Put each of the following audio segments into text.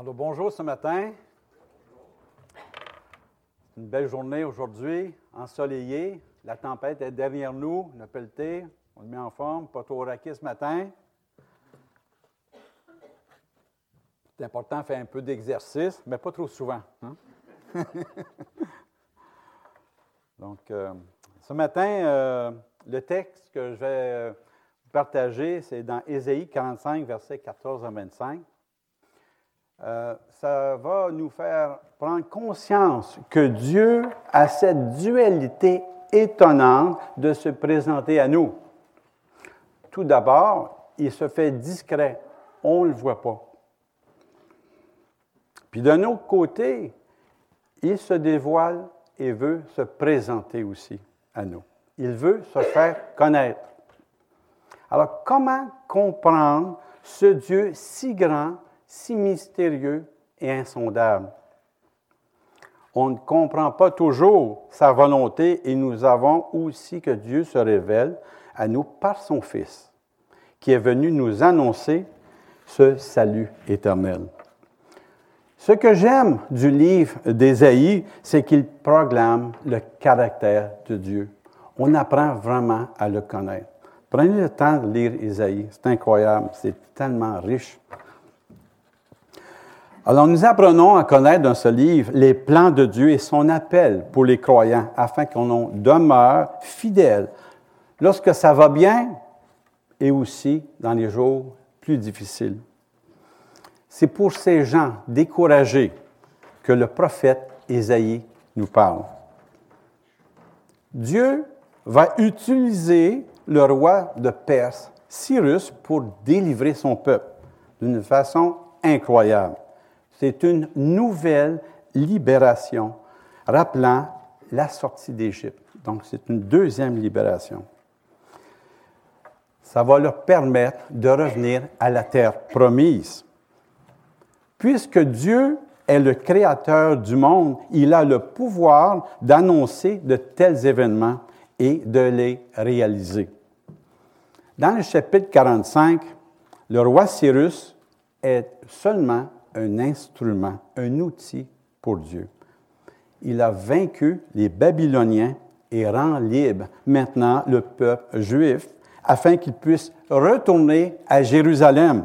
Alors bonjour ce matin. Une belle journée aujourd'hui, ensoleillée. La tempête est derrière nous, le pelleté. On le met en forme, pas trop raqué ce matin. C'est important de faire un peu d'exercice, mais pas trop souvent. hein? Donc, euh, ce matin, euh, le texte que je vais euh, partager, c'est dans Ésaïe 45, versets 14 à 25. Euh, ça va nous faire prendre conscience que Dieu a cette dualité étonnante de se présenter à nous. Tout d'abord, il se fait discret. On ne le voit pas. Puis d'un autre côté, il se dévoile et veut se présenter aussi à nous. Il veut se faire connaître. Alors, comment comprendre ce Dieu si grand, si mystérieux et insondable? On ne comprend pas toujours sa volonté et nous avons aussi que Dieu se révèle à nous par son Fils, qui est venu nous annoncer ce salut éternel. Ce que j'aime du livre d'Ésaïe, c'est qu'il proclame le caractère de Dieu. On apprend vraiment à le connaître. Prenez le temps de lire Ésaïe, c'est incroyable, c'est tellement riche. Alors nous apprenons à connaître dans ce livre les plans de Dieu et son appel pour les croyants afin qu'on demeure fidèles lorsque ça va bien et aussi dans les jours plus difficiles. C'est pour ces gens découragés que le prophète Ésaïe nous parle. Dieu va utiliser le roi de Perse, Cyrus, pour délivrer son peuple d'une façon incroyable. C'est une nouvelle libération, rappelant la sortie d'Égypte. Donc, c'est une deuxième libération. Ça va leur permettre de revenir à la terre promise. Puisque Dieu est le créateur du monde, il a le pouvoir d'annoncer de tels événements et de les réaliser. Dans le chapitre 45, le roi Cyrus est seulement un instrument, un outil pour Dieu. Il a vaincu les Babyloniens et rend libre maintenant le peuple juif afin qu'il puisse retourner à Jérusalem,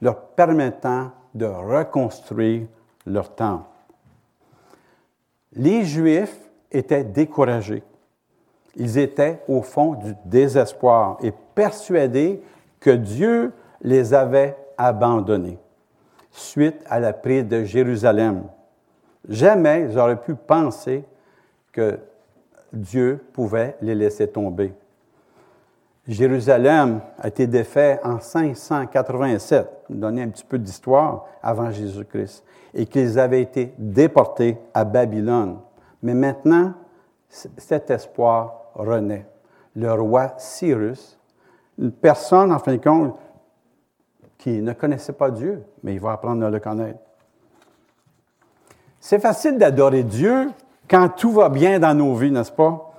leur permettant de reconstruire leur temple. Les Juifs étaient découragés. Ils étaient au fond du désespoir et persuadés que Dieu les avait abandonnés suite à la prise de Jérusalem. Jamais auraient pu penser que Dieu pouvait les laisser tomber. Jérusalem a été défait en 587, donner un petit peu d'histoire avant Jésus-Christ, et qu'ils avaient été déportés à Babylone. Mais maintenant, cet espoir renaît. Le roi Cyrus, une personne, en fin de compte, qui ne connaissait pas Dieu, mais il va apprendre à le connaître. C'est facile d'adorer Dieu quand tout va bien dans nos vies, n'est-ce pas?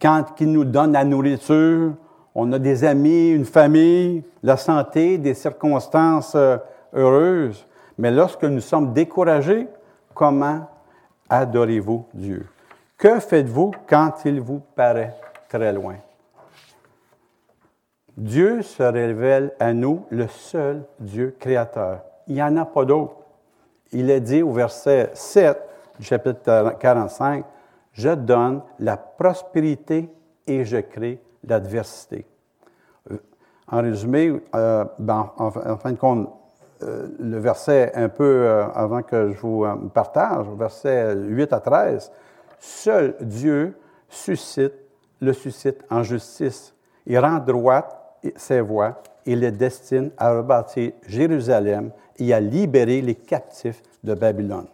Quand il nous donne la nourriture, on a des amis, une famille, la santé, des circonstances euh, heureuses. Mais lorsque nous sommes découragés, comment adorez-vous Dieu? Que faites-vous quand il vous paraît très loin? Dieu se révèle à nous le seul Dieu créateur. Il n'y en a pas d'autre. Il est dit au verset 7 du chapitre 45, Je donne la prospérité et je crée l'adversité. En résumé, euh, ben, en, fin de compte, euh, le verset un peu euh, avant que je vous euh, partage, verset 8 à 13, Seul Dieu suscite, le suscite en justice. Il rend droite ses voies et les destine à rebâtir Jérusalem et à libérer les captifs de Babylone.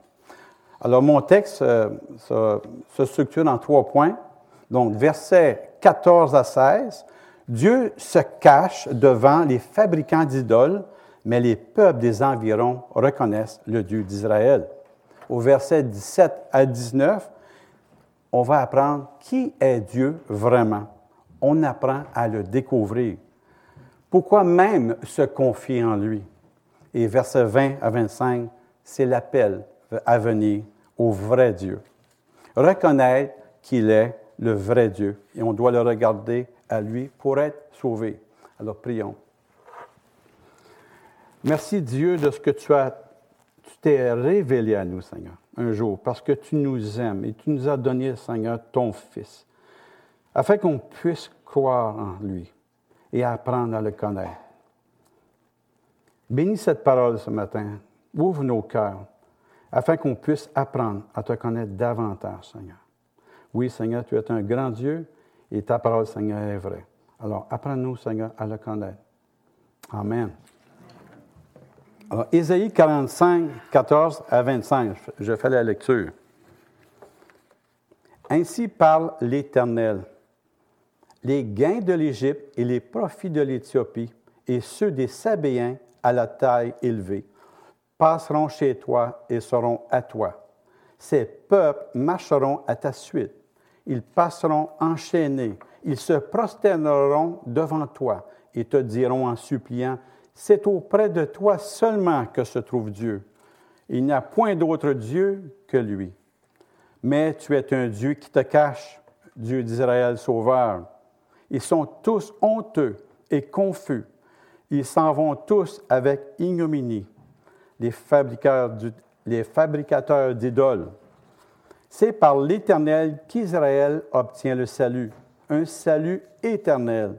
Alors, mon texte euh, se, se structure en trois points. Donc, versets 14 à 16, Dieu se cache devant les fabricants d'idoles, mais les peuples des environs reconnaissent le Dieu d'Israël. Au verset 17 à 19, on va apprendre qui est Dieu vraiment. On apprend à le découvrir. Pourquoi même se confier en lui? Et verset 20 à 25, c'est l'appel à venir au vrai Dieu. Reconnaître qu'il est le vrai Dieu et on doit le regarder à lui pour être sauvé. Alors prions. Merci Dieu de ce que tu as, tu t'es révélé à nous, Seigneur, un jour, parce que tu nous aimes et tu nous as donné, Seigneur, ton Fils, afin qu'on puisse croire en lui et apprendre à le connaître. Bénis cette parole ce matin. Ouvre nos cœurs afin qu'on puisse apprendre à te connaître davantage, Seigneur. Oui, Seigneur, tu es un grand Dieu et ta parole, Seigneur, est vraie. Alors, apprends-nous, Seigneur, à le connaître. Amen. Alors, Ésaïe 45, 14 à 25, je fais la lecture. Ainsi parle l'Éternel. Les gains de l'Égypte et les profits de l'Éthiopie et ceux des Sabéens à la taille élevée passeront chez toi et seront à toi. Ces peuples marcheront à ta suite. Ils passeront enchaînés. Ils se prosterneront devant toi et te diront en suppliant, C'est auprès de toi seulement que se trouve Dieu. Il n'y a point d'autre Dieu que lui. Mais tu es un Dieu qui te cache, Dieu d'Israël sauveur. Ils sont tous honteux et confus. Ils s'en vont tous avec ignominie les fabricateurs, d'idoles. C'est par l'Éternel qu'Israël obtient le salut, un salut éternel.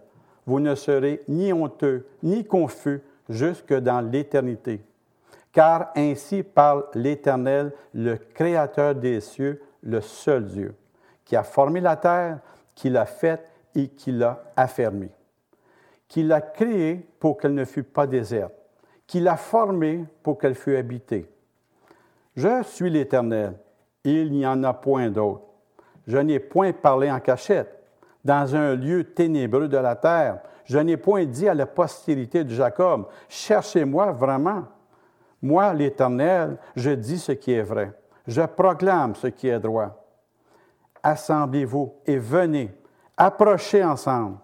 Vous ne serez ni honteux, ni confus jusque dans l'éternité. Car ainsi parle l'Éternel, le Créateur des cieux, le seul Dieu, qui a formé la terre, qui l'a faite et qui l'a affermie, qui l'a créée pour qu'elle ne fût pas déserte qui l'a formée pour qu'elle fût habitée. Je suis l'Éternel, il n'y en a point d'autre. Je n'ai point parlé en cachette, dans un lieu ténébreux de la terre. Je n'ai point dit à la postérité de Jacob, cherchez-moi vraiment. Moi, l'Éternel, je dis ce qui est vrai. Je proclame ce qui est droit. Assemblez-vous et venez, approchez ensemble,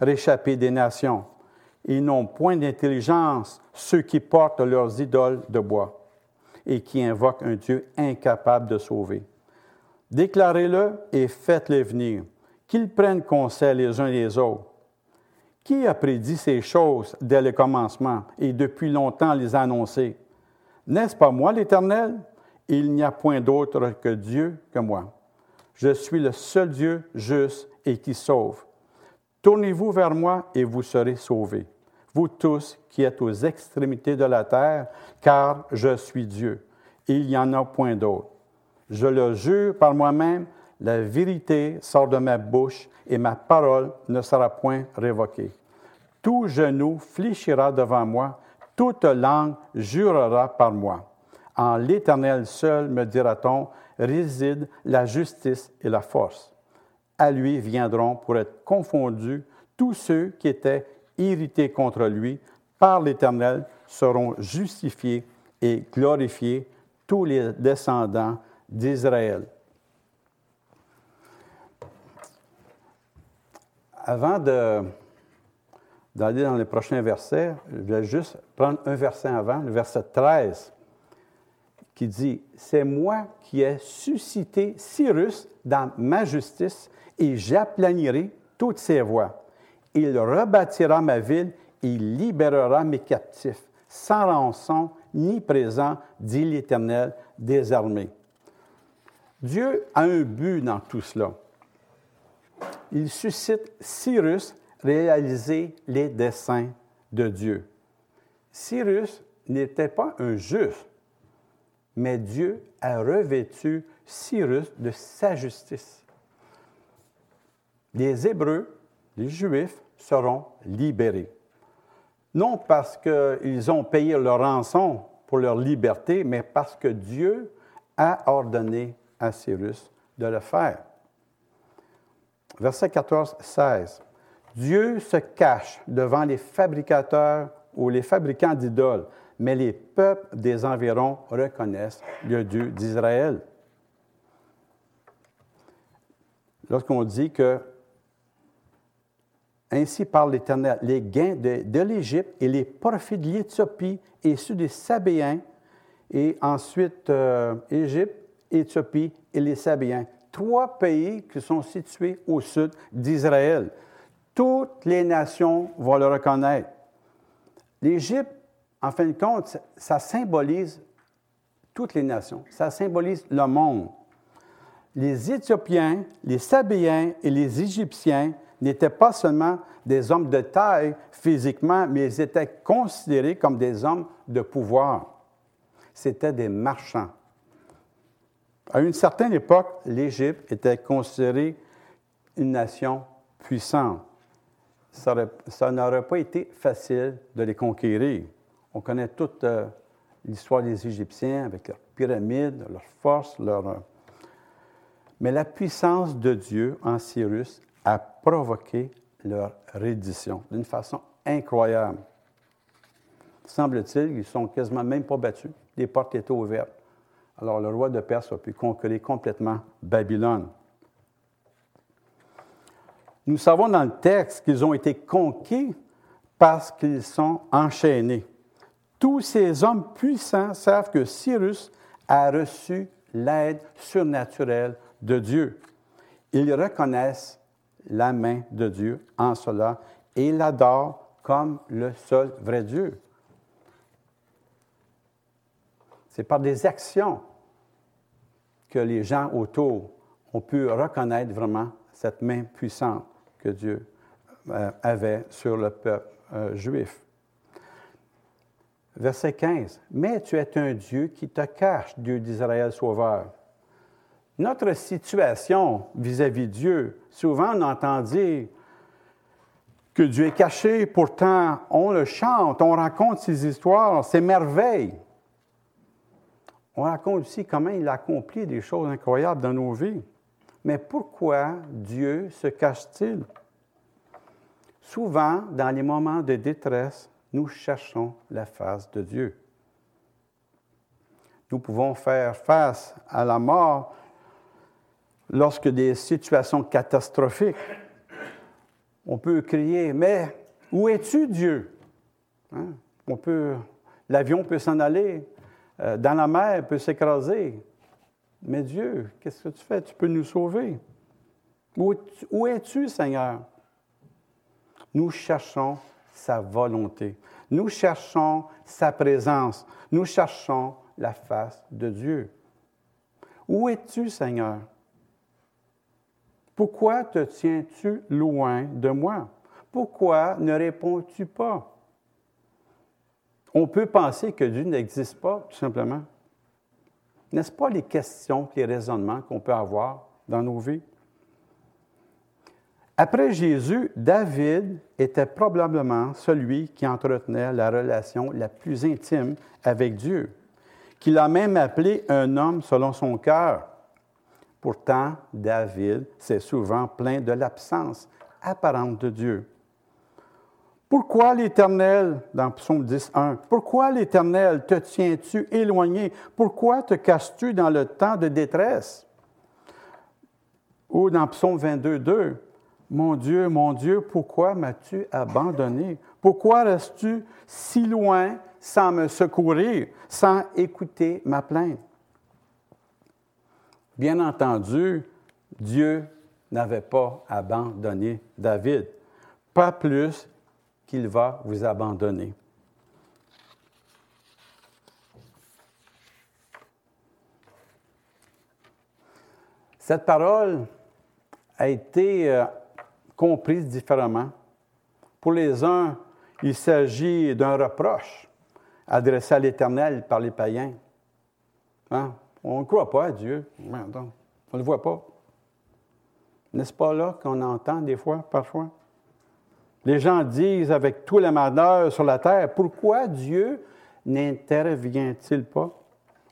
réchappez des nations. Ils n'ont point d'intelligence, ceux qui portent leurs idoles de bois et qui invoquent un Dieu incapable de sauver. Déclarez-le et faites-le venir, qu'ils prennent conseil les uns les autres. Qui a prédit ces choses dès le commencement et depuis longtemps les a annoncées? N'est-ce pas moi l'Éternel? Il n'y a point d'autre que Dieu que moi. Je suis le seul Dieu juste et qui sauve. Tournez-vous vers moi et vous serez sauvés, vous tous qui êtes aux extrémités de la terre, car je suis Dieu. Il n'y en a point d'autre. Je le jure par moi-même, la vérité sort de ma bouche et ma parole ne sera point révoquée. Tout genou fléchira devant moi, toute langue jurera par moi. En l'Éternel seul, me dira-t-on, réside la justice et la force à lui viendront pour être confondus tous ceux qui étaient irrités contre lui par l'Éternel seront justifiés et glorifiés tous les descendants d'Israël. Avant d'aller dans les prochains versets, je vais juste prendre un verset avant, le verset 13, qui dit, C'est moi qui ai suscité Cyrus dans ma justice et j'aplanirai toutes ses voies. Il rebâtira ma ville il libérera mes captifs, sans rançon ni présent, dit l'Éternel des armées. Dieu a un but dans tout cela. Il suscite Cyrus réaliser les desseins de Dieu. Cyrus n'était pas un juste, mais Dieu a revêtu Cyrus de sa justice les Hébreux, les Juifs, seront libérés. Non parce qu'ils ont payé leur rançon pour leur liberté, mais parce que Dieu a ordonné à Cyrus de le faire. Verset 14, 16. Dieu se cache devant les fabricateurs ou les fabricants d'idoles, mais les peuples des environs reconnaissent le Dieu d'Israël. Lorsqu'on dit que ainsi parle l'Éternel, les gains de, l'Égypte et les profits de l'Éthiopie et ceux des Sabéens et ensuite euh, Égypte, Éthiopie et les Sabiens. Trois pays qui sont situés au sud d'Israël. Toutes les nations vont le reconnaître. L'Égypte, en fin de compte, ça symbolise toutes les nations. Ça symbolise le monde. Les Éthiopiens, les Sabéens et les Égyptiens n'étaient pas seulement des hommes de taille physiquement, mais ils étaient considérés comme des hommes de pouvoir. C'étaient des marchands. À une certaine époque, l'Égypte était considérée une nation puissante. Ça, n'aurait pas été facile de les conquérir. On connaît toute euh, l'histoire des Égyptiens avec leurs pyramides, leurs forces, leur... Euh, mais la puissance de Dieu en Cyrus a provoqué leur reddition d'une façon incroyable. Semble-t-il, ils sont quasiment même pas battus. Les portes étaient ouvertes. Alors le roi de Perse a pu conquérir complètement Babylone. Nous savons dans le texte qu'ils ont été conquis parce qu'ils sont enchaînés. Tous ces hommes puissants savent que Cyrus a reçu l'aide surnaturelle de Dieu. Ils reconnaissent la main de Dieu en cela et l'adorent comme le seul vrai Dieu. C'est par des actions que les gens autour ont pu reconnaître vraiment cette main puissante que Dieu euh, avait sur le peuple euh, juif. Verset 15. Mais tu es un Dieu qui te cache, Dieu d'Israël sauveur. Notre situation vis-à-vis de Dieu, souvent on entend dire que Dieu est caché, pourtant on le chante, on raconte ses histoires, ses merveilles. On raconte aussi comment il a accompli des choses incroyables dans nos vies. Mais pourquoi Dieu se cache-t-il? Souvent, dans les moments de détresse, nous cherchons la face de Dieu. Nous pouvons faire face à la mort lorsque des situations catastrophiques. On peut crier, mais où es-tu, Dieu? Hein? On peut, l'avion peut s'en aller, euh, dans la mer peut s'écraser. Mais Dieu, qu'est-ce que tu fais? Tu peux nous sauver. Où, es-tu, Seigneur? Nous cherchons sa volonté. Nous cherchons sa présence. Nous cherchons la face de Dieu. Où es-tu, Seigneur? Pourquoi te tiens-tu loin de moi? Pourquoi ne réponds-tu pas? On peut penser que Dieu n'existe pas, tout simplement. N'est-ce pas les questions, les raisonnements qu'on peut avoir dans nos vies? Après Jésus, David était probablement celui qui entretenait la relation la plus intime avec Dieu, qu'il a même appelé un homme selon son cœur. Pourtant, David s'est souvent plaint de l'absence apparente de Dieu. Pourquoi l'Éternel, dans Psaume 10.1, pourquoi l'Éternel te tiens-tu éloigné? Pourquoi te caches-tu dans le temps de détresse? Ou dans Psaume 22.2, mon Dieu, mon Dieu, pourquoi m'as-tu abandonné? Pourquoi restes-tu si loin sans me secourir, sans écouter ma plainte? Bien entendu, Dieu n'avait pas abandonné David, pas plus qu'il va vous abandonner. Cette parole a été euh, comprise différemment. Pour les uns, il s'agit d'un reproche adressé à l'Éternel par les païens. Hein? On ne croit pas à Dieu. On ne le voit pas. N'est-ce pas là qu'on entend des fois, parfois? Les gens disent avec tous les malheurs sur la terre, pourquoi Dieu n'intervient-il pas?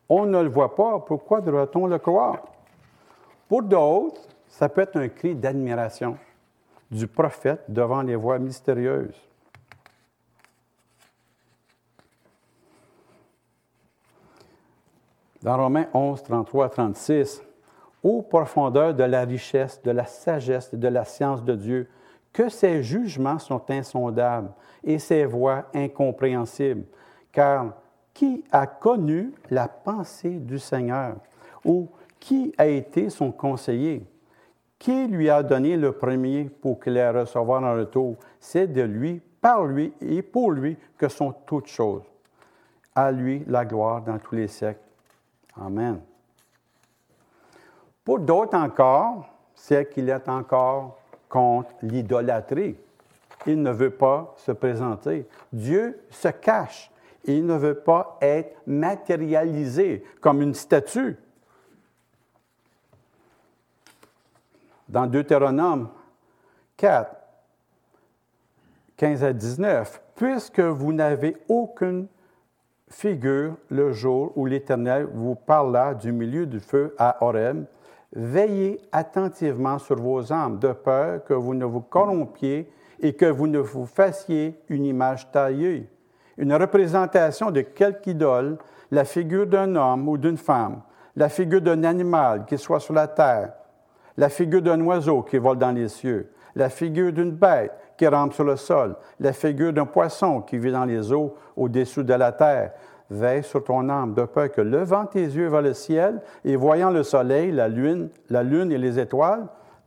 On ne le voit pas, pourquoi devrait-on le croire? Pour d'autres, ça peut être un cri d'admiration du prophète devant les voix mystérieuses. Dans Romains 11, 33, 36, Ô profondeur de la richesse, de la sagesse et de la science de Dieu, que ses jugements sont insondables et ses voies incompréhensibles. Car qui a connu la pensée du Seigneur ou qui a été son conseiller? Qui lui a donné le premier pour qu'il ait recevoir en retour? C'est de lui, par lui et pour lui que sont toutes choses. À lui la gloire dans tous les siècles. Amen. Pour d'autres encore, c'est qu'il est encore contre l'idolâtrie. Il ne veut pas se présenter. Dieu se cache. Il ne veut pas être matérialisé comme une statue. Dans Deutéronome 4, 15 à 19, puisque vous n'avez aucune figure le jour où l'Éternel vous parla du milieu du feu à Horeb, veillez attentivement sur vos âmes, de peur que vous ne vous corrompiez et que vous ne vous fassiez une image taillée, une représentation de quelque idole, la figure d'un homme ou d'une femme, la figure d'un animal qui soit sur la terre, la figure d'un oiseau qui vole dans les cieux, la figure d'une bête qui rampe sur le sol, la figure d'un poisson qui vit dans les eaux au-dessous de la terre. Veille sur ton âme, de peur que, levant tes yeux vers le ciel et voyant le soleil, la lune, la lune et les étoiles,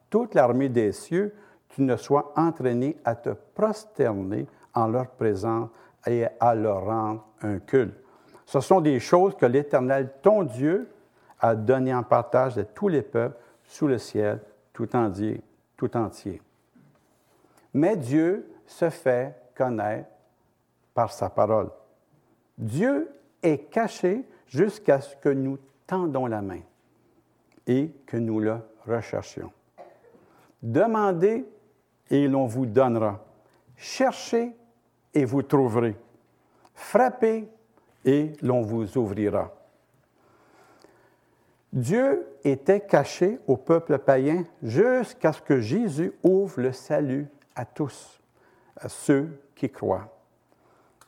toute l'armée des cieux, tu ne sois entraîné à te prosterner en leur présence et à leur rendre un culte. Ce sont des choses que l'Éternel, ton Dieu, a données en partage à tous les peuples sous le ciel tout entier. Tout entier. Mais Dieu se fait connaître par sa parole. Dieu est caché jusqu'à ce que nous tendons la main et que nous le recherchions. Demandez et l'on vous donnera. Cherchez et vous trouverez. Frappez et l'on vous ouvrira. Dieu était caché au peuple païen jusqu'à ce que Jésus ouvre le salut à tous, à ceux qui croient.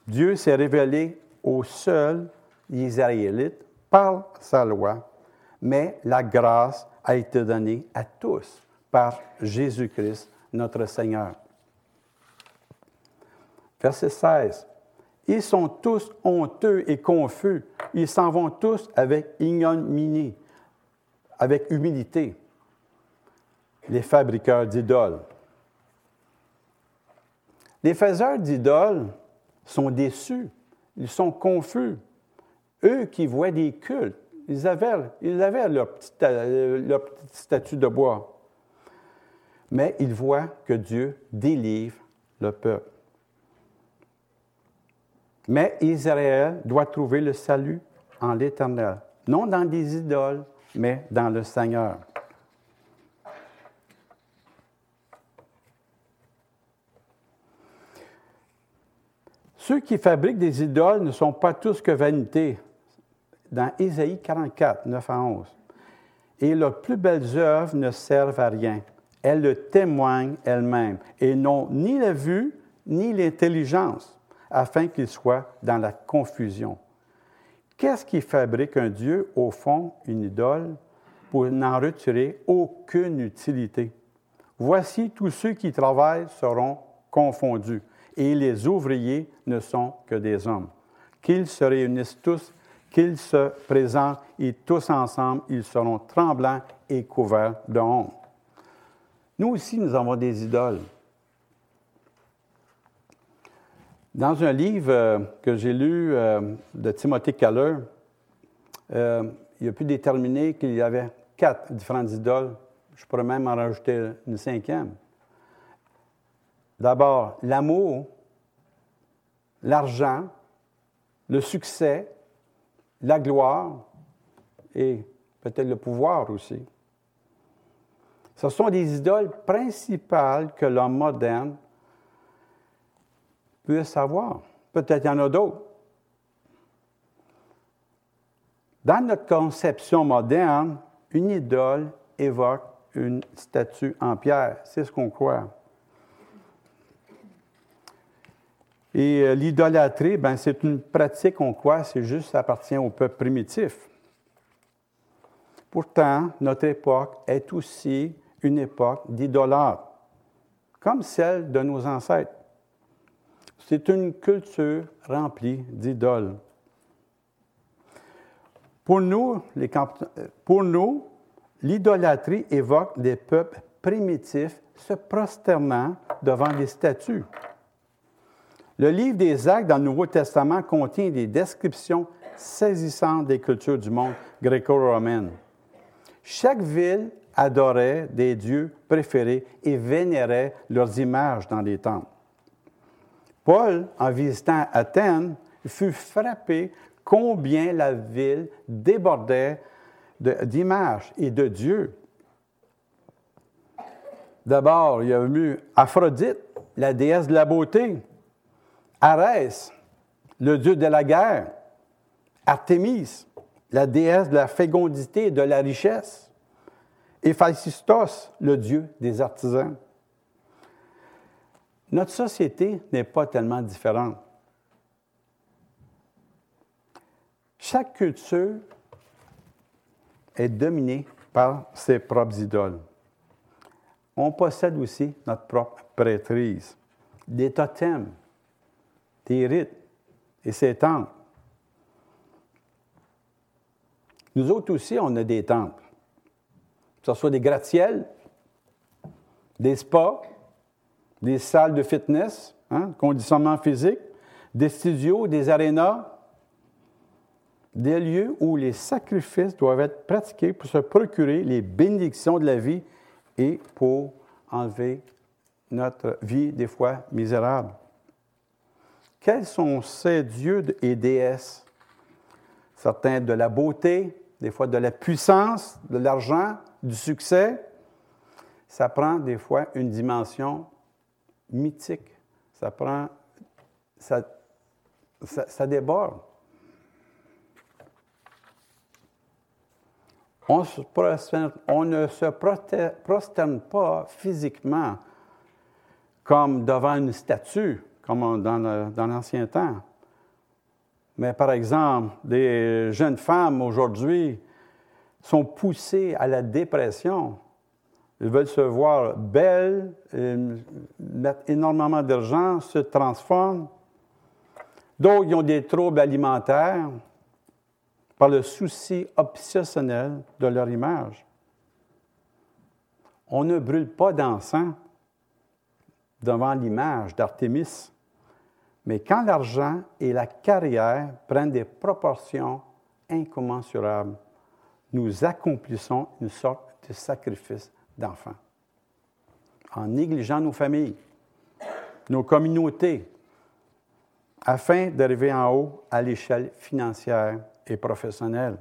Dieu s'est révélé aux seuls Israélites par sa loi, mais la grâce a été donnée à tous par Jésus-Christ, notre Seigneur. Verset 16. Ils sont tous honteux et confus. Ils s'en vont tous avec ignominie, avec humilité. Les fabricants d'idoles. Les faiseurs d'idoles sont déçus, ils sont confus. Eux qui voient des cultes, ils avaient, ils avaient leur, petit, leur petite statue de bois. Mais ils voient que Dieu délivre le peuple. Mais Israël doit trouver le salut en l'Éternel, non dans des idoles, mais dans le Seigneur. Ceux qui fabriquent des idoles ne sont pas tous que vanité. Dans Ésaïe 44, 9 à 11. Et leurs plus belles œuvres ne servent à rien. Elles le témoignent elles-mêmes et n'ont ni la vue ni l'intelligence, afin qu'ils soient dans la confusion. Qu'est-ce qui fabrique un Dieu, au fond, une idole, pour n'en retirer aucune utilité? Voici tous ceux qui travaillent seront confondus et les ouvriers ne sont que des hommes. Qu'ils se réunissent tous, qu'ils se présentent, et tous ensemble, ils seront tremblants et couverts de honte. Nous aussi, nous avons des idoles. Dans un livre euh, que j'ai lu euh, de Timothy Keller, euh, il a pu déterminer qu'il y avait quatre différentes idoles. Je pourrais même en rajouter une cinquième. D'abord, l'amour, l'argent, le succès, la gloire et peut-être le pouvoir aussi. Ce sont des idoles principales que l'homme moderne peut savoir. Peut-être il y en a d'autres. Dans notre conception moderne, une idole évoque une statue en pierre. C'est ce qu'on croit. Et euh, l'idolâtrie, ben, c'est une pratique, on croit, c'est juste, ça appartient au peuple primitif. Pourtant, notre époque est aussi une époque d'idolâtres, comme celle de nos ancêtres. C'est une culture remplie d'idoles. Pour nous, l'idolâtrie évoque des peuples primitifs se prosternant devant des statues. Le livre des Actes dans le Nouveau Testament contient des descriptions saisissantes des cultures du monde gréco-romaine. Chaque ville adorait des dieux préférés et vénérait leurs images dans les temples. Paul, en visitant Athènes, fut frappé combien la ville débordait d'images et de dieux. D'abord, il y a eu Aphrodite, la déesse de la beauté, Arès, le dieu de la guerre, Artémis, la déesse de la fécondité et de la richesse, Héphaïstos, le dieu des artisans. Notre société n'est pas tellement différente. Chaque culture est dominée par ses propres idoles. On possède aussi notre propre prêtrise, des totems, des rites et ses temples. Nous autres aussi, on a des temples, que ce soit des gratte-ciels, des spas, des salles de fitness, hein, conditionnement physique, des studios, des arénas, des lieux où les sacrifices doivent être pratiqués pour se procurer les bénédictions de la vie et pour enlever notre vie des fois misérable. Quels sont ces dieux et déesses? Certains de la beauté, des fois de la puissance, de l'argent, du succès. Ça prend des fois une dimension mythique. Ça prend. Ça, ça, déborde. On, on, ne se prosterne pas physiquement comme devant une statue, comme dans l'ancien temps. Mais par exemple, des jeunes femmes aujourd'hui sont poussées à la dépression ils veulent se voir belles, mettre énormément d'argent, se transforment. D'autres, ils ont des troubles alimentaires par le souci obsessionnel de leur image. On ne brûle pas d'encens devant l'image d'Artémis, mais quand l'argent et la carrière prennent des proportions incommensurables, nous accomplissons une sorte de sacrifice d'enfants, en négligeant nos familles, nos communautés, afin d'arriver en haut à l'échelle financière et professionnelle.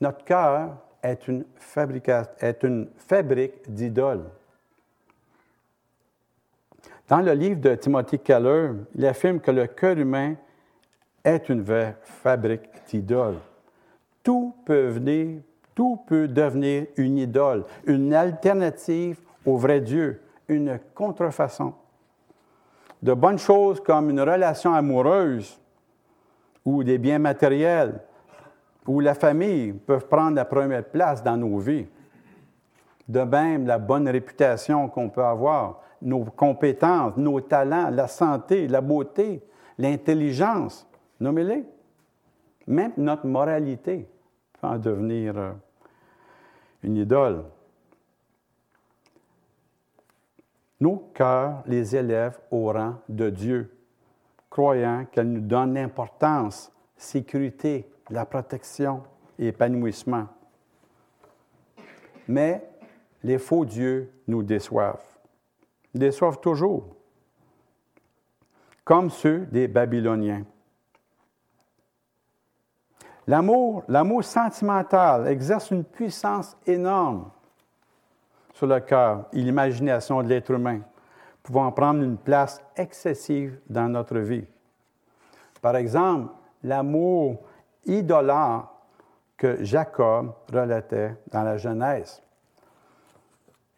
Notre cœur est une, fabrique d'idoles. Dans le livre de Timothy Keller, il affirme que le cœur humain est une vraie fabrique d'idoles. Tout peut venir tout peut devenir une idole, une alternative au vrai Dieu, une contrefaçon. De bonnes choses comme une relation amoureuse ou des biens matériels ou la famille peuvent prendre la première place dans nos vies. De même, la bonne réputation qu'on peut avoir, nos compétences, nos talents, la santé, la beauté, l'intelligence, nommez-les. Même notre moralité peut en devenir euh, une idole. Nos cœurs les élèvent au rang de Dieu, croyant qu'elle nous donne l'importance, sécurité, la protection et épanouissement. Mais les faux dieux nous déçoivent. Déçoivent toujours, comme ceux des Babyloniens. L'amour, sentimental exerce une puissance énorme sur le cœur et l'imagination de l'être humain, pouvant prendre une place excessive dans notre vie. Par exemple, l'amour idolâtre que Jacob relatait dans la Genèse.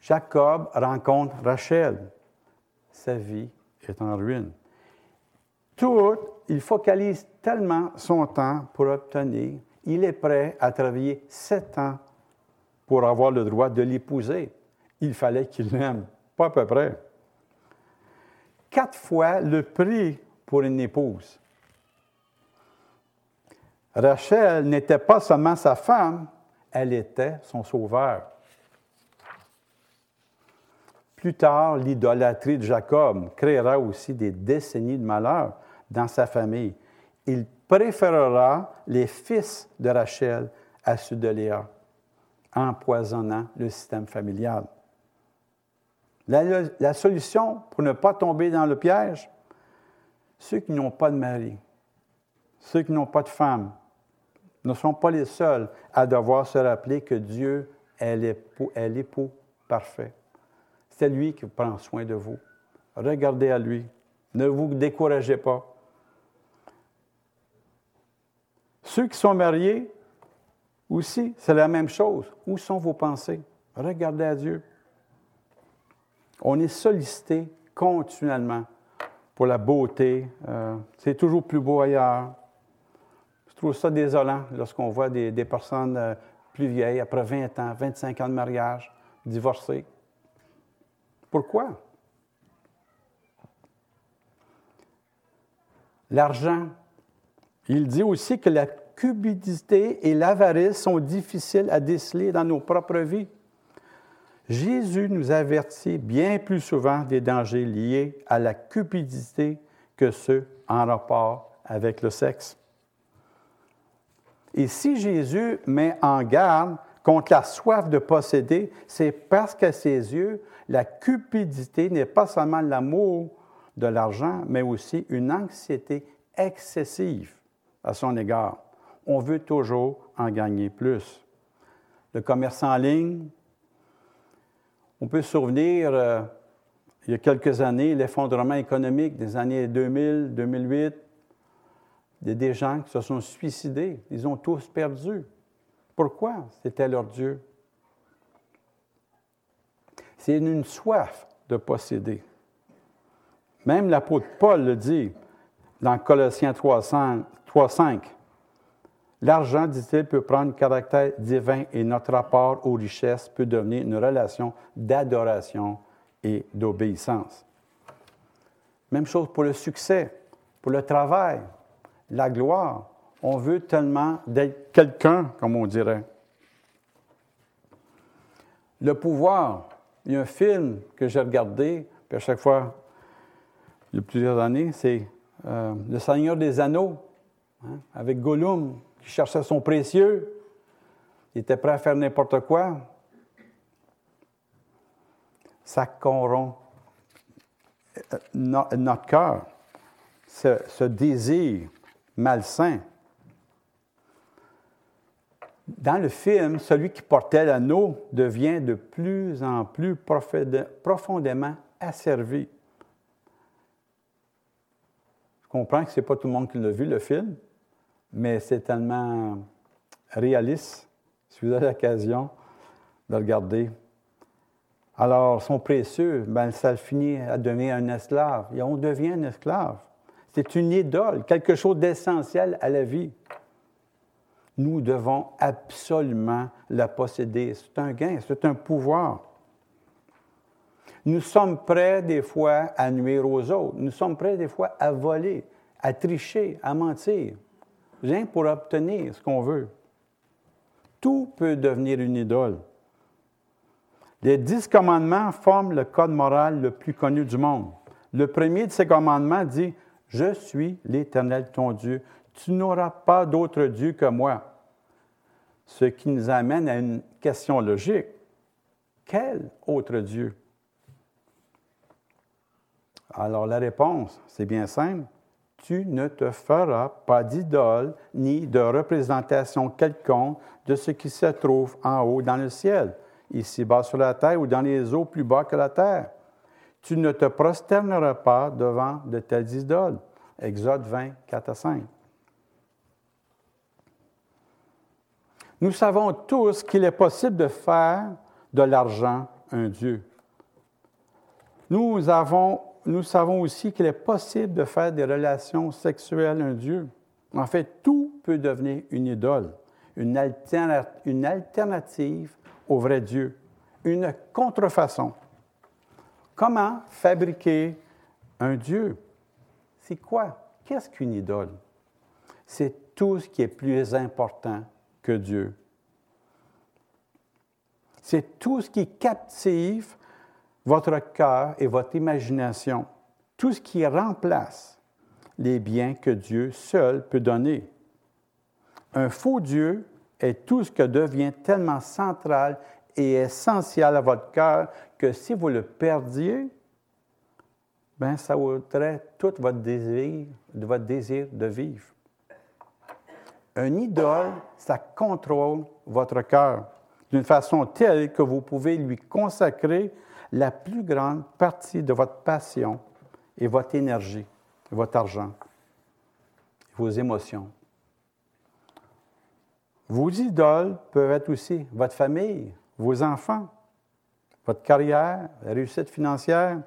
Jacob rencontre Rachel. Sa vie est en ruine. Tout, il focalise tellement son temps pour obtenir. Il est prêt à travailler sept ans pour avoir le droit de l'épouser. Il fallait qu'il l'aime, pas à peu près. Quatre fois le prix pour une épouse. Rachel n'était pas seulement sa femme, elle était son sauveur. Plus tard, l'idolâtrie de Jacob créera aussi des décennies de malheur dans sa famille. Il préférera les fils de Rachel à ceux de Léa, empoisonnant le système familial. La, solution pour ne pas tomber dans le piège, ceux qui n'ont pas de mari, ceux qui n'ont pas de femme, ne sont pas les seuls à devoir se rappeler que Dieu est l'époux parfait. C'est lui qui prend soin de vous. Regardez à lui. Ne vous découragez pas. Ceux qui sont mariés, aussi, c'est la même chose. Où sont vos pensées? Regardez à Dieu. On est sollicité continuellement pour la beauté. Euh, c'est toujours plus beau ailleurs. Je trouve ça désolant lorsqu'on voit des, personnes euh, plus vieilles, après 20 ans, 25 ans de mariage, divorcées. Pourquoi? L'argent. Il dit aussi que la cupidité et l'avarice sont difficiles à déceler dans nos propres vies. Jésus nous avertit bien plus souvent des dangers liés à la cupidité que ceux en rapport avec le sexe. Et si Jésus met en garde contre la soif de posséder, c'est parce qu'à ses yeux, la cupidité n'est pas seulement l'amour de l'argent, mais aussi une anxiété excessive à son égard. On veut toujours en gagner plus. Le commerce en ligne, on peut se souvenir, euh, il y a quelques années, l'effondrement économique des années 2000, 2008. Il y a des gens qui se sont suicidés. Ils ont tous perdu. Pourquoi? C'était leur Dieu? C'est une soif de posséder. Même l'apôtre Paul le dit dans Colossiens 3.5. L'argent, dit-il, peut prendre caractère divin et notre rapport aux richesses peut devenir une relation d'adoration et d'obéissance. Même chose pour le succès, pour le travail, la gloire. On veut tellement d'être quelqu'un, comme on dirait. Le pouvoir, il y a un film que j'ai regardé, puis à chaque fois, il y a plusieurs années, c'est euh, Le Seigneur des Anneaux, hein, avec Gollum, qui cherchait son précieux. Il était prêt à faire n'importe quoi. Ça corrompt euh, notre cœur, ce désir malsain dans le film, celui qui portait l'anneau devient de plus en plus profondément asservi. Je comprends que ce n'est pas tout le monde qui l'a vu, le film, mais c'est tellement réaliste, si vous avez l'occasion de regarder. Alors, son précieux, ben, ça finit à devenir un esclave. Et on devient un esclave. C'est une idole, quelque chose d'essentiel à la vie nous devons absolument la posséder. C'est un gain, c'est un pouvoir. Nous sommes prêts des fois à nuire aux autres. Nous sommes prêts des fois à voler, à tricher, à mentir, rien pour obtenir ce qu'on veut. Tout peut devenir une idole. Les dix commandements forment le code moral le plus connu du monde. Le premier de ces commandements dit Je suis l'Éternel ton Dieu. Tu n'auras pas d'autre Dieu que moi. Ce qui nous amène à une question logique. Quel autre Dieu? Alors la réponse, c'est bien simple. Tu ne te feras pas d'idole ni de représentation quelconque de ce qui se trouve en haut dans le ciel, ici bas sur la terre ou dans les eaux plus bas que la terre. Tu ne te prosterneras pas devant de telles idoles. Exode 20, 4 à 5. Nous savons tous qu'il est possible de faire de l'argent un Dieu. Nous, avons, nous savons aussi qu'il est possible de faire des relations sexuelles un Dieu. En fait, tout peut devenir une idole, une, une alternative au vrai Dieu, une contrefaçon. Comment fabriquer un Dieu? C'est quoi? Qu'est-ce qu'une idole? C'est tout ce qui est plus important que Dieu. C'est tout ce qui captive votre cœur et votre imagination, tout ce qui remplace les biens que Dieu seul peut donner. Un faux Dieu est tout ce que devient tellement central et essentiel à votre cœur que si vous le perdiez, ben ça ôterait tout votre désir, votre désir de vivre. Un idole, ça contrôle votre cœur d'une façon telle que vous pouvez lui consacrer la plus grande partie de votre passion et votre énergie, votre argent, vos émotions. Vos idoles peuvent être aussi votre famille, vos enfants, votre carrière, la réussite financière,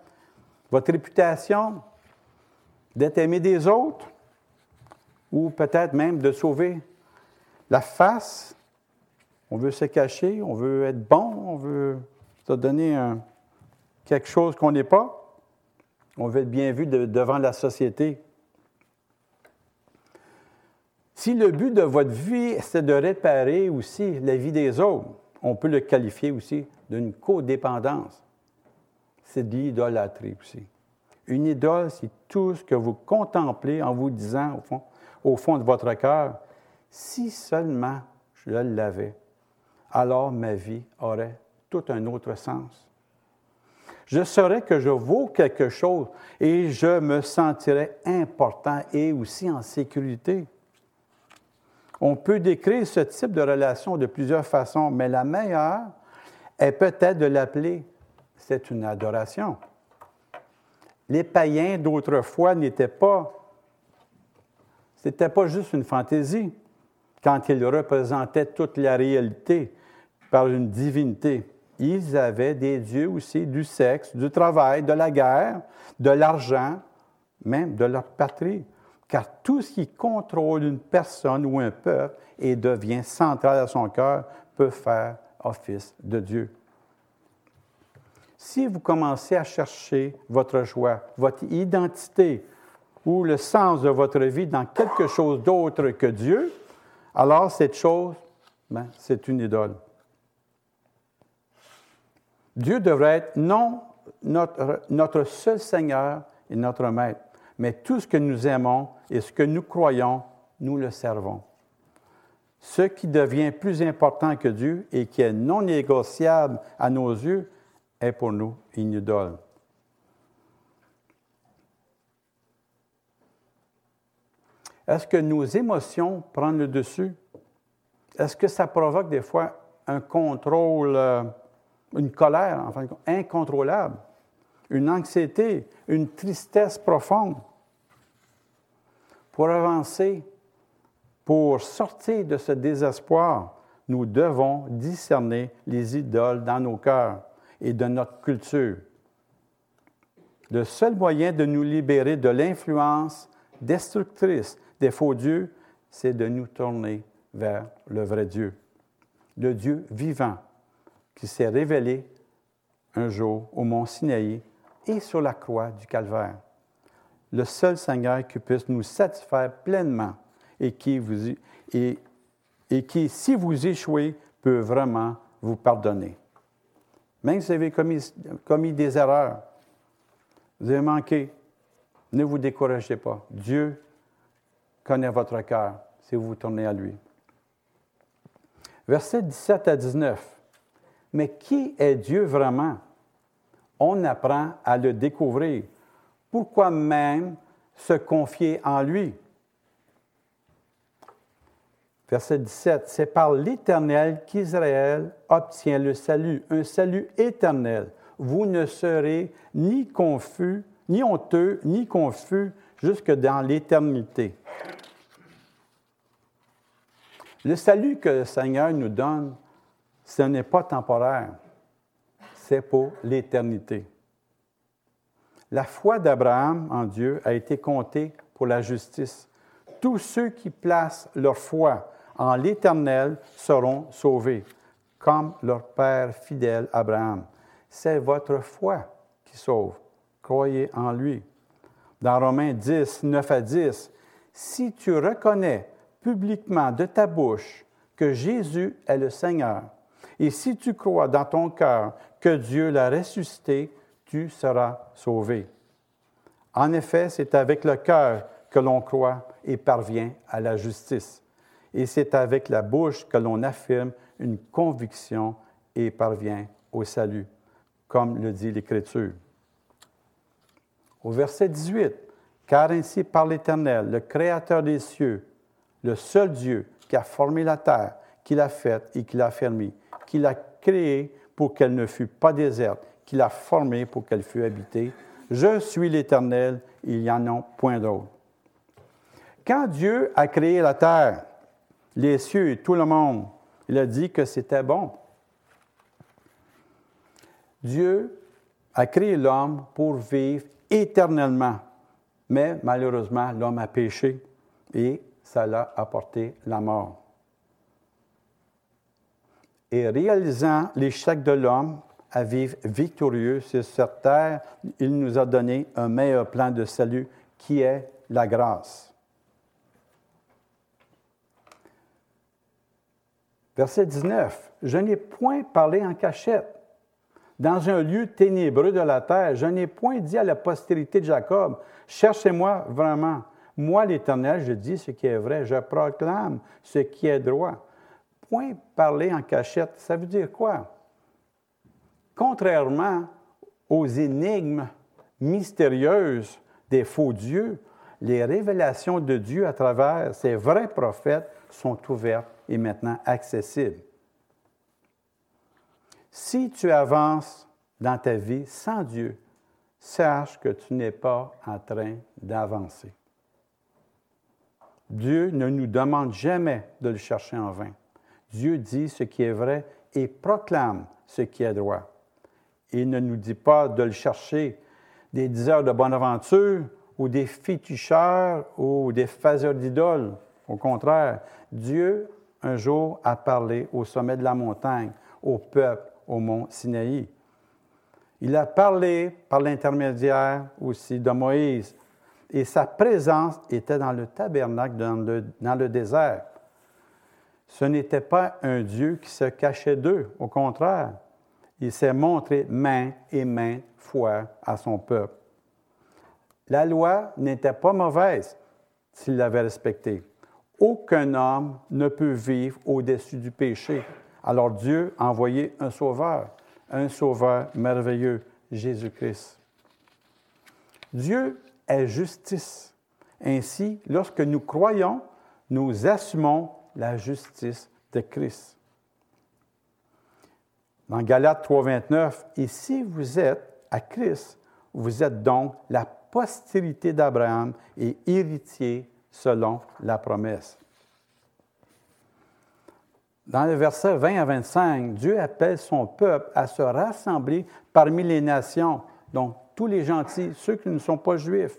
votre réputation, d'être aimé des autres, ou peut-être même de sauver la face. On veut se cacher, on veut être bon, on veut se donner quelque chose qu'on n'est pas. On veut être bien vu devant la société. Si le but de votre vie, c'est de réparer aussi la vie des autres, on peut le qualifier aussi d'une codépendance. C'est de l'idolâtrie aussi. Une idole, c'est tout ce que vous contemplez en vous disant, au fond, au fond de votre cœur, si seulement je l'avais, alors ma vie aurait tout un autre sens. Je saurais que je vaux quelque chose et je me sentirais important et aussi en sécurité. On peut décrire ce type de relation de plusieurs façons, mais la meilleure est peut-être de l'appeler, c'est une adoration. Les païens d'autrefois n'étaient pas, c'était pas juste une fantaisie quand ils représentaient toute la réalité par une divinité. Ils avaient des dieux aussi du sexe, du travail, de la guerre, de l'argent, même de leur patrie car tout ce qui contrôle une personne ou un peuple et devient central à son cœur peut faire office de Dieu. Si vous commencez à chercher votre joie, votre identité ou le sens de votre vie dans quelque chose d'autre que Dieu, alors cette chose, ben, c'est une idole. Dieu devrait être non notre, seul Seigneur et notre Maître, mais tout ce que nous aimons et ce que nous croyons, nous le servons. Ce qui devient plus important que Dieu et qui est non négociable à nos yeux est pour nous une idole. Est-ce que nos émotions prennent le dessus? Est-ce que ça provoque des fois un contrôle, euh, une colère, incontrôlable? une anxiété, une tristesse profonde. Pour avancer, pour sortir de ce désespoir, nous devons discerner les idoles dans nos cœurs et de notre culture. Le seul moyen de nous libérer de l'influence destructrice des faux dieux, c'est de nous tourner vers le vrai Dieu, le Dieu vivant qui s'est révélé un jour au mont Sinaï et sur la croix du calvaire. Le seul Seigneur qui puisse nous satisfaire pleinement et qui, si vous échouez, peut vraiment vous pardonner. Même si vous avez commis, commis des erreurs, vous avez manqué, ne vous découragez pas. Dieu connaît votre cœur si vous vous tournez à lui. Versets 17 à 19. Mais qui est Dieu vraiment? on apprend à le découvrir. Pourquoi même se confier en lui? Verset 17, c'est par l'Éternel qu'Israël obtient le salut, un salut éternel. Vous ne serez ni confus, ni honteux, ni confus jusque dans l'éternité. Le salut que le Seigneur nous donne, ce n'est pas temporaire c'est pour l'éternité. La foi d'Abraham en Dieu a été comptée pour la justice. Tous ceux qui placent leur foi en l'Éternel seront sauvés, comme leur Père fidèle Abraham. C'est votre foi qui sauve. Croyez en lui. Dans Romains 10, 9 à 10, si tu reconnais publiquement de ta bouche que Jésus est le Seigneur, et si tu crois dans ton cœur que Dieu l'a ressuscité, tu seras sauvé. En effet, c'est avec le cœur que l'on croit et parvient à la justice. Et c'est avec la bouche que l'on affirme une conviction et parvient au salut, comme le dit l'Écriture. Au verset 18, Car ainsi par l'Éternel, le Créateur des cieux, le seul Dieu qui a formé la terre, qui l'a faite et qui l'a fermée, qui l'a créée pour qu'elle ne fût pas déserte, qui l'a formée pour qu'elle fût habitée. Je suis l'Éternel, il n'y en a point d'autre. Quand Dieu a créé la terre, les cieux et tout le monde, il a dit que c'était bon. Dieu a créé l'homme pour vivre éternellement, mais malheureusement, l'homme a péché et ça l'a apporté la mort. Et réalisant l'échec de l'homme à vivre victorieux sur cette terre, il nous a donné un meilleur plan de salut qui est la grâce. Verset 19. Je n'ai point parlé en cachette. Dans un lieu ténébreux de la terre, je n'ai point dit à la postérité de Jacob, cherchez-moi vraiment. Moi, l'Éternel, je dis ce qui est vrai, je proclame ce qui est droit. Parler en cachette, ça veut dire quoi? Contrairement aux énigmes mystérieuses des faux dieux, les révélations de Dieu à travers ces vrais prophètes sont ouvertes et maintenant accessibles. Si tu avances dans ta vie sans Dieu, sache que tu n'es pas en train d'avancer. Dieu ne nous demande jamais de le chercher en vain. Dieu dit ce qui est vrai et proclame ce qui est droit. Il ne nous dit pas de le chercher des diseurs de bonne aventure ou des féticheurs ou des faiseurs d'idoles. Au contraire, Dieu, un jour, a parlé au sommet de la montagne, au peuple, au mont Sinaï. Il a parlé par l'intermédiaire aussi de Moïse, et sa présence était dans le tabernacle, dans le, dans le désert. Ce n'était pas un Dieu qui se cachait d'eux, au contraire, il s'est montré main et main fois à son peuple. La loi n'était pas mauvaise s'il l'avait respectée. Aucun homme ne peut vivre au-dessus du péché. Alors Dieu a envoyé un sauveur, un sauveur merveilleux, Jésus-Christ. Dieu est justice. Ainsi, lorsque nous croyons, nous assumons la justice de Christ. Dans Galates 3.29, et si vous êtes à Christ, vous êtes donc la postérité d'Abraham et héritier selon la promesse. Dans le verset 20 à 25, Dieu appelle son peuple à se rassembler parmi les nations, donc tous les gentils, ceux qui ne sont pas juifs,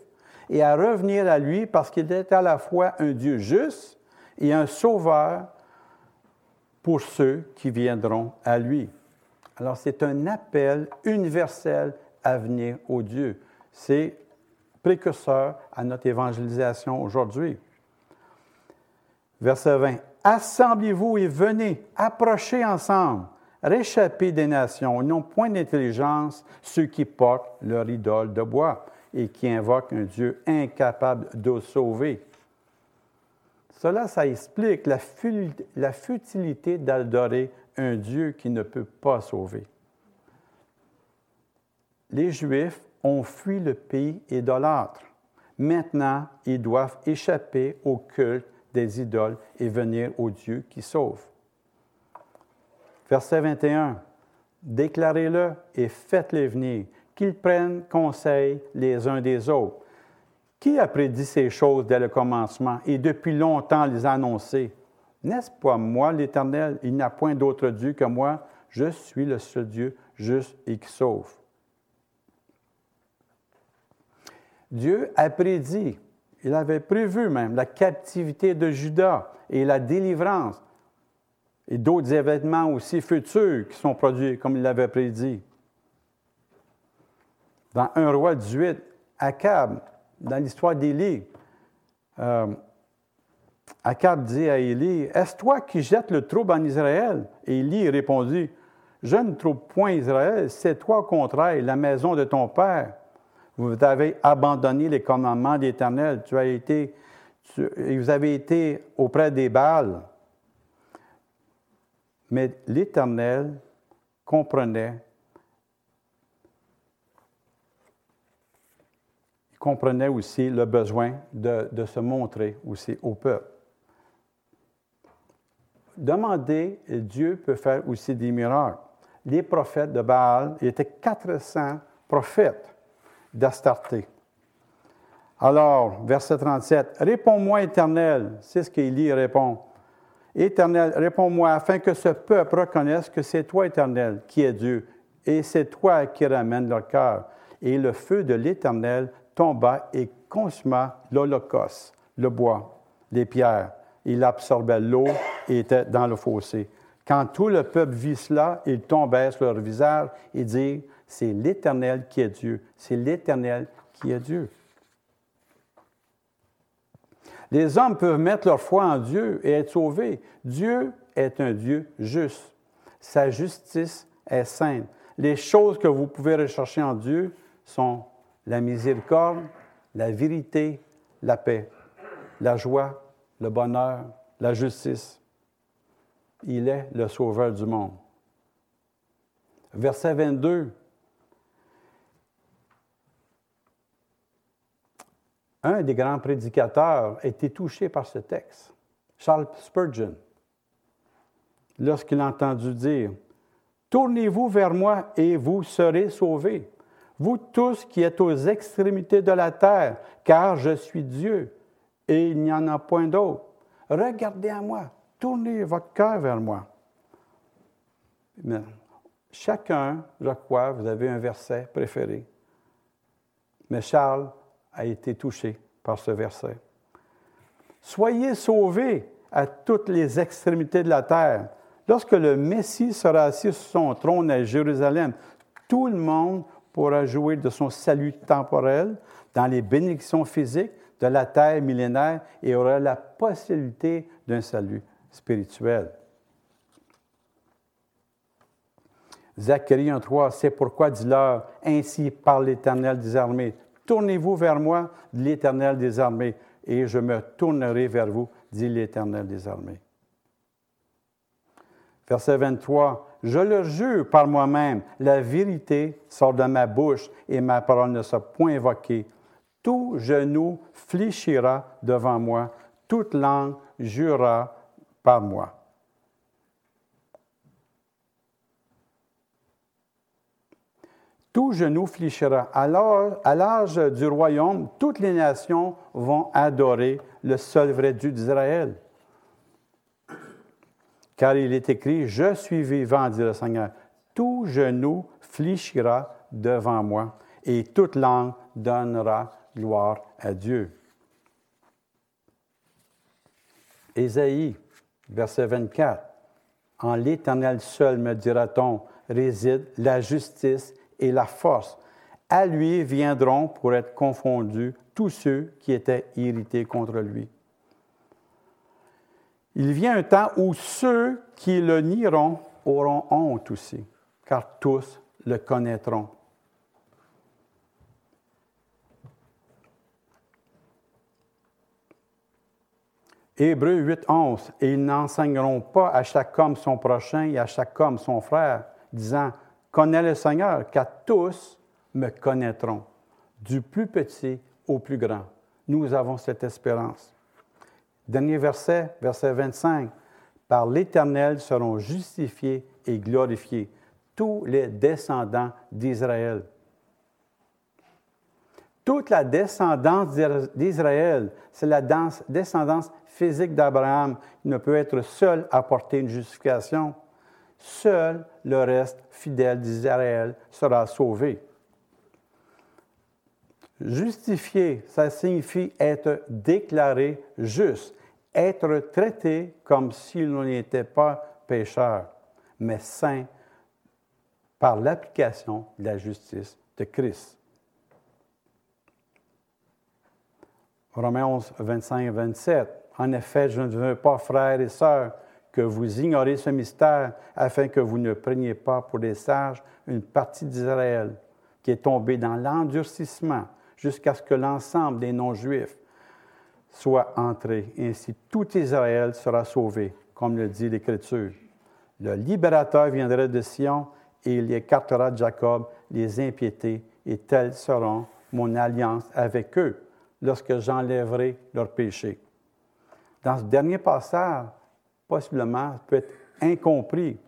et à revenir à lui parce qu'il est à la fois un Dieu juste et un sauveur pour ceux qui viendront à lui. Alors c'est un appel universel à venir au Dieu. C'est précurseur à notre évangélisation aujourd'hui. Verset 20. Assemblez-vous et venez, approchez ensemble, réchappez des nations, n'ont point d'intelligence ceux qui portent leur idole de bois et qui invoquent un Dieu incapable de sauver. Cela, ça explique la, futilité d'adorer un Dieu qui ne peut pas sauver. Les Juifs ont fui le pays idolâtre. Maintenant, ils doivent échapper au culte des idoles et venir au Dieu qui sauve. Verset 21. Déclarez-le et faites-les venir, qu'ils prennent conseil les uns des autres. Qui a prédit ces choses dès le commencement et depuis longtemps les a annoncées? N'est-ce pas moi, l'Éternel? Il n'y a point d'autre Dieu que moi. Je suis le seul Dieu juste et qui sauve. Dieu a prédit, il avait prévu même la captivité de Judas et la délivrance et d'autres événements aussi futurs qui sont produits comme il l'avait prédit. Dans 1 roi 18, Akab, dans l'histoire d'Élie, euh, Akab dit à Élie, Est-ce toi qui jettes le trouble en Israël? Et Élie répondit, Je ne trouve point Israël, c'est toi au contraire, la maison de ton père. Vous avez abandonné les commandements as été, vous avez été auprès des Baals. Mais l'Éternel comprenait, comprenait aussi le besoin de, de se montrer aussi au peuple. Demandez, Dieu peut faire aussi des miracles. Les prophètes de Baal, il y était 400 prophètes d'Astarté. Alors, verset 37, Réponds-moi, Éternel, c'est ce qu'Élie répond. Éternel, réponds-moi afin que ce peuple reconnaisse que c'est toi, Éternel, qui es Dieu, et c'est toi qui ramène leur cœur. Et le feu de l'Éternel tomba et consuma l'holocauste, le bois, les pierres. Il absorbait l'eau et était dans le fossé. Quand tout le peuple vit cela, ils tombaient sur leur visage et dirent, c'est l'Éternel qui est Dieu. C'est l'Éternel qui est Dieu. Les hommes peuvent mettre leur foi en Dieu et être sauvés. Dieu est un Dieu juste. Sa justice est sainte. Les choses que vous pouvez rechercher en Dieu sont la miséricorde, la vérité, la paix, la joie, le bonheur, la justice. Il est le sauveur du monde. Verset 22. un des grands prédicateurs a été touché par ce texte, Charles Spurgeon, lorsqu'il a entendu dire, Tournez-vous vers moi et vous serez sauvés, vous tous qui êtes aux extrémités de la terre, car je suis Dieu et il n'y en a point d'autre. Regardez à moi, tournez votre cœur vers moi. Chacun, je crois, vous avez un verset préféré. Mais Charles a été touché par ce verset. Soyez sauvés à toutes les extrémités de la terre. Lorsque le Messie sera assis sur son trône à Jérusalem, tout le monde pourra jouir de son salut temporel dans les bénédictions physiques de la terre millénaire et aura la possibilité d'un salut spirituel. Zacharie 1.3, c'est pourquoi dis-leur, ainsi par l'Éternel des armées, Tournez-vous vers moi, l'Éternel des armées, et je me tournerai vers vous, dit l'Éternel des armées. Verset 23, Je le jure par moi-même, la vérité sort de ma bouche et ma parole ne sera point évoquée. Tout genou fléchira devant moi, toute langue jurera par moi. tout genou fléchira. Alors, à l'âge du royaume, toutes les nations vont adorer le seul vrai Dieu d'Israël. Car il est écrit, Je suis vivant, dit le Seigneur. Tout genou fléchira devant moi, et toute langue donnera gloire à Dieu. Ésaïe, verset 24. En l'Éternel seul, me dira-t-on, réside la justice et la force. À lui viendront pour être confondus tous ceux qui étaient irrités contre lui. Il vient un temps où ceux qui le nieront auront honte aussi, car tous le connaîtront. Hébreu 8, 11. Et ils n'enseigneront pas à chaque homme son prochain et à chaque homme son frère, disant Connais le Seigneur, car tous me connaîtront, du plus petit au plus grand. Nous avons cette espérance. Dernier verset, verset 25. Par l'Éternel seront justifiés et glorifiés tous les descendants d'Israël. Toute la descendance d'Israël, c'est la descendance physique d'Abraham. Il ne peut être seul à porter une justification. Seul le reste fidèle d'Israël sera sauvé. Justifié, ça signifie être déclaré juste, être traité comme s'il n'était pas pécheur, mais saint par l'application de la justice de Christ. Romains 11, 25 et 27. En effet, je ne veux pas, frères et sœurs, que vous ignorez ce mystère, afin que vous ne preniez pas pour des sages une partie d'Israël qui est tombée dans l'endurcissement jusqu'à ce que l'ensemble des non-juifs soit entré. Ainsi, tout Israël sera sauvé, comme le dit l'Écriture. Le libérateur viendra de Sion et il écartera de Jacob les impiétés, et telles seront mon alliance avec eux lorsque j'enlèverai leurs péchés. Dans ce dernier passage, possiblement, peut être incompris,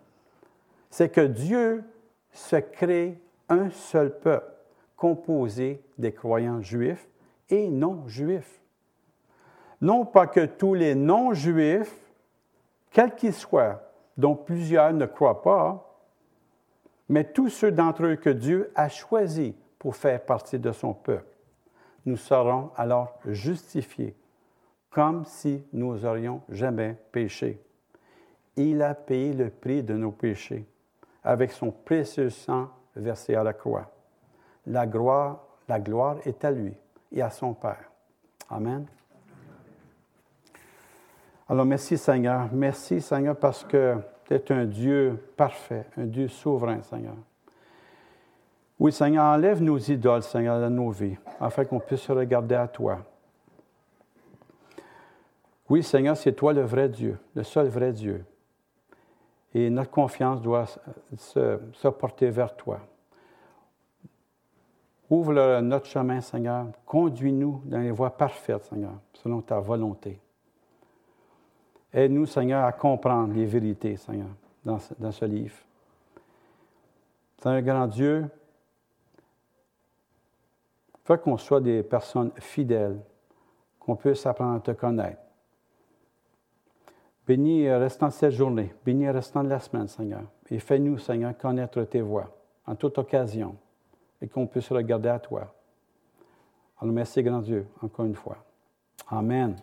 c'est que Dieu se crée un seul peuple composé des croyants juifs et non juifs. Non pas que tous les non-juifs, quels qu'ils soient, dont plusieurs ne croient pas, mais tous ceux d'entre eux que Dieu a choisis pour faire partie de son peuple. Nous serons alors justifiés, comme si nous aurions jamais péché. Il a payé le prix de nos péchés avec son précieux sang versé à la croix. La gloire, la gloire est à lui et à son Père. Amen. Alors merci Seigneur. Merci Seigneur parce que tu es un Dieu parfait, un Dieu souverain Seigneur. Oui Seigneur, enlève nos idoles Seigneur dans nos vies afin qu'on puisse se regarder à toi. Oui Seigneur, c'est toi le vrai Dieu, le seul vrai Dieu. Et notre confiance doit se, porter vers toi. Ouvre notre chemin, Seigneur. Conduis-nous dans les voies parfaites, Seigneur, selon ta volonté. Aide-nous, Seigneur, à comprendre les vérités, Seigneur, dans ce, livre. Seigneur grand Dieu, fais qu'on soit des personnes fidèles, qu'on puisse apprendre à te connaître. Bénis restant de cette journée, bénis restant de la semaine, Seigneur. Et fais-nous, Seigneur, connaître tes voies en toute occasion et qu'on puisse regarder à toi. Alors merci, grand Dieu, encore une fois. Amen.